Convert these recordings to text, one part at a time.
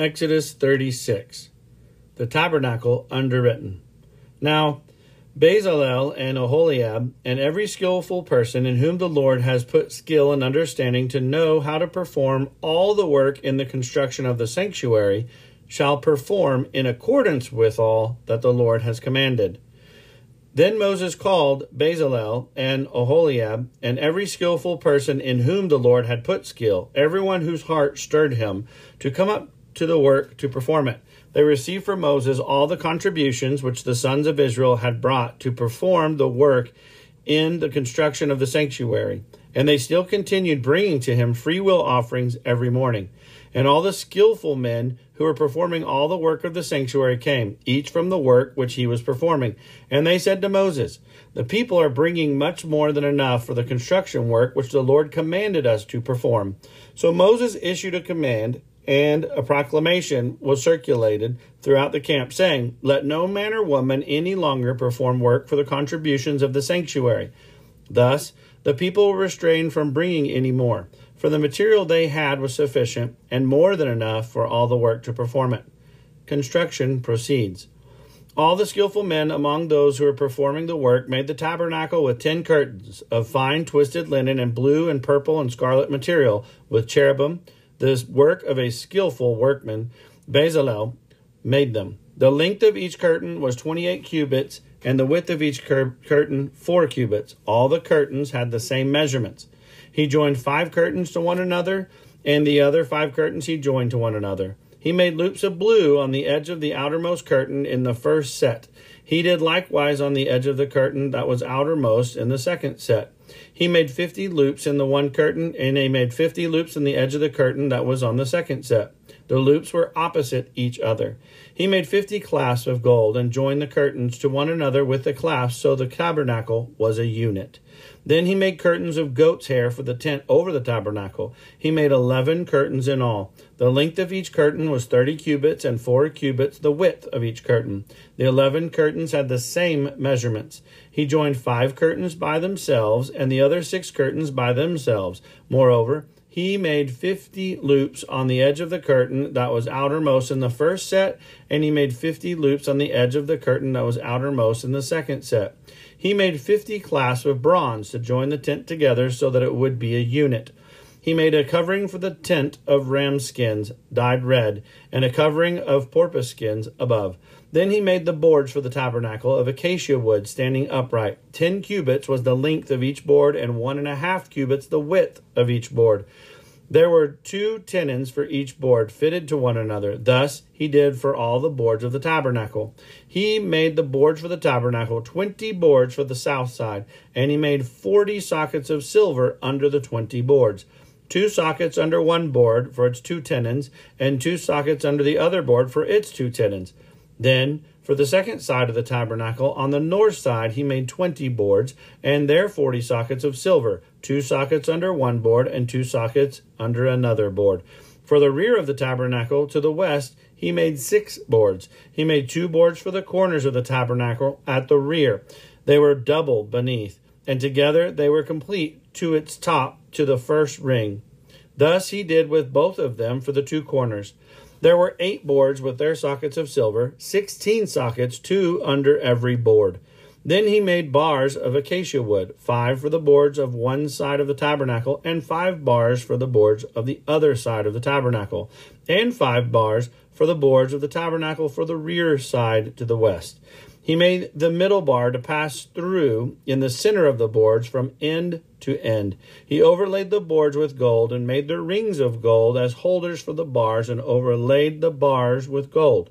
Exodus 36. The tabernacle underwritten. Now, Bezalel and Oholiab, and every skillful person in whom the Lord has put skill and understanding to know how to perform all the work in the construction of the sanctuary, shall perform in accordance with all that the Lord has commanded. Then Moses called Bezalel and Oholiab, and every skillful person in whom the Lord had put skill, everyone whose heart stirred him, to come up to the work to perform it. They received from Moses all the contributions which the sons of Israel had brought to perform the work in the construction of the sanctuary. And they still continued bringing to him free will offerings every morning. And all the skillful men who were performing all the work of the sanctuary came, each from the work which he was performing. And they said to Moses, The people are bringing much more than enough for the construction work which the Lord commanded us to perform. So Moses issued a command and a proclamation was circulated throughout the camp saying, Let no man or woman any longer perform work for the contributions of the sanctuary. Thus, the people were restrained from bringing any more, for the material they had was sufficient and more than enough for all the work to perform it. Construction proceeds. All the skillful men among those who were performing the work made the tabernacle with ten curtains of fine twisted linen and blue and purple and scarlet material, with cherubim the work of a skillful workman, Bezalel, made them. The length of each curtain was 28 cubits, and the width of each cur- curtain 4 cubits. All the curtains had the same measurements. He joined five curtains to one another, and the other five curtains he joined to one another. He made loops of blue on the edge of the outermost curtain in the first set. He did likewise on the edge of the curtain that was outermost in the second set. He made fifty loops in the one curtain, and he made fifty loops in the edge of the curtain that was on the second set. The loops were opposite each other. He made fifty clasps of gold and joined the curtains to one another with the clasps, so the tabernacle was a unit. Then he made curtains of goat's hair for the tent over the tabernacle. He made eleven curtains in all. The length of each curtain was thirty cubits, and four cubits the width of each curtain. The eleven curtains had the same measurements. He joined five curtains by themselves, and the other six curtains by themselves. Moreover, he made 50 loops on the edge of the curtain that was outermost in the first set, and he made 50 loops on the edge of the curtain that was outermost in the second set. He made 50 clasps of bronze to join the tent together so that it would be a unit. He made a covering for the tent of ram skins, dyed red, and a covering of porpoise skins above. Then he made the boards for the tabernacle of acacia wood, standing upright. Ten cubits was the length of each board, and one and a half cubits the width of each board. There were two tenons for each board, fitted to one another. Thus he did for all the boards of the tabernacle. He made the boards for the tabernacle, twenty boards for the south side, and he made forty sockets of silver under the twenty boards. Two sockets under one board for its two tenons, and two sockets under the other board for its two tenons. Then, for the second side of the tabernacle, on the north side, he made twenty boards, and there forty sockets of silver, two sockets under one board, and two sockets under another board. For the rear of the tabernacle, to the west, he made six boards. He made two boards for the corners of the tabernacle at the rear. They were double beneath, and together they were complete to its top to the first ring. Thus he did with both of them for the two corners. There were eight boards with their sockets of silver, sixteen sockets, two under every board. Then he made bars of acacia wood, five for the boards of one side of the tabernacle, and five bars for the boards of the other side of the tabernacle, and five bars for the boards of the tabernacle for the rear side to the west. He made the middle bar to pass through in the center of the boards from end to end. He overlaid the boards with gold and made the rings of gold as holders for the bars and overlaid the bars with gold.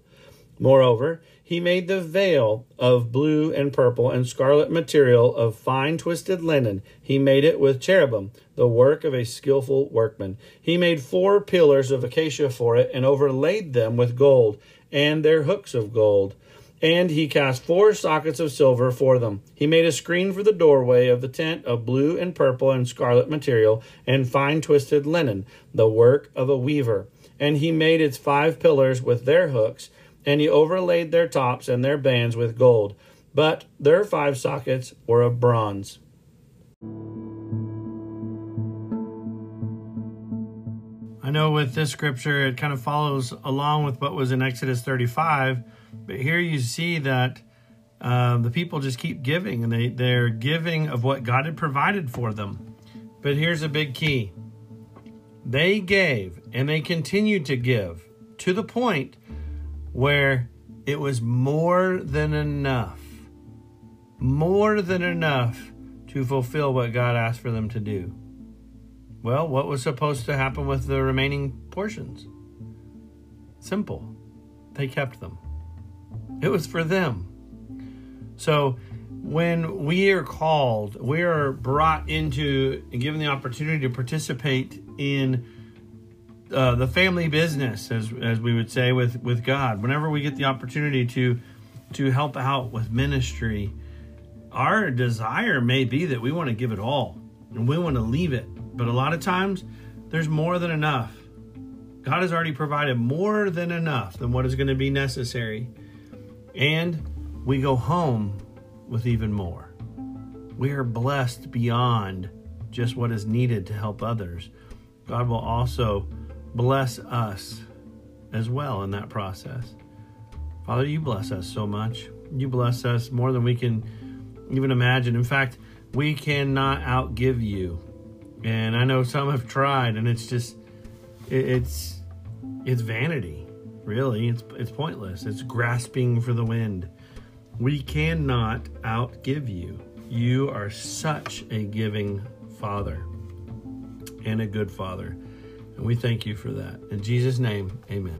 Moreover, he made the veil of blue and purple and scarlet material of fine twisted linen. He made it with cherubim, the work of a skillful workman. He made four pillars of acacia for it and overlaid them with gold and their hooks of gold. And he cast four sockets of silver for them. He made a screen for the doorway of the tent of blue and purple and scarlet material and fine twisted linen, the work of a weaver. And he made its five pillars with their hooks and he overlaid their tops and their bands with gold, but their five sockets were of bronze. I know with this scripture, it kind of follows along with what was in Exodus 35, but here you see that uh, the people just keep giving, and they, they're giving of what God had provided for them. But here's a big key they gave, and they continued to give to the point where it was more than enough, more than enough to fulfill what God asked for them to do. Well, what was supposed to happen with the remaining portions? Simple. They kept them. It was for them. So when we are called, we are brought into and given the opportunity to participate in uh, the family business, as as we would say with with God. Whenever we get the opportunity to to help out with ministry, our desire may be that we want to give it all and we want to leave it. But a lot of times, there's more than enough. God has already provided more than enough than what is going to be necessary, and we go home with even more. We are blessed beyond just what is needed to help others. God will also bless us as well in that process. Father, you bless us so much. You bless us more than we can even imagine. In fact, we cannot outgive you. And I know some have tried, and it's just, it's, it's vanity. Really, it's it's pointless. It's grasping for the wind. We cannot outgive you. You are such a giving Father and a good Father. And we thank you for that. In Jesus' name, amen.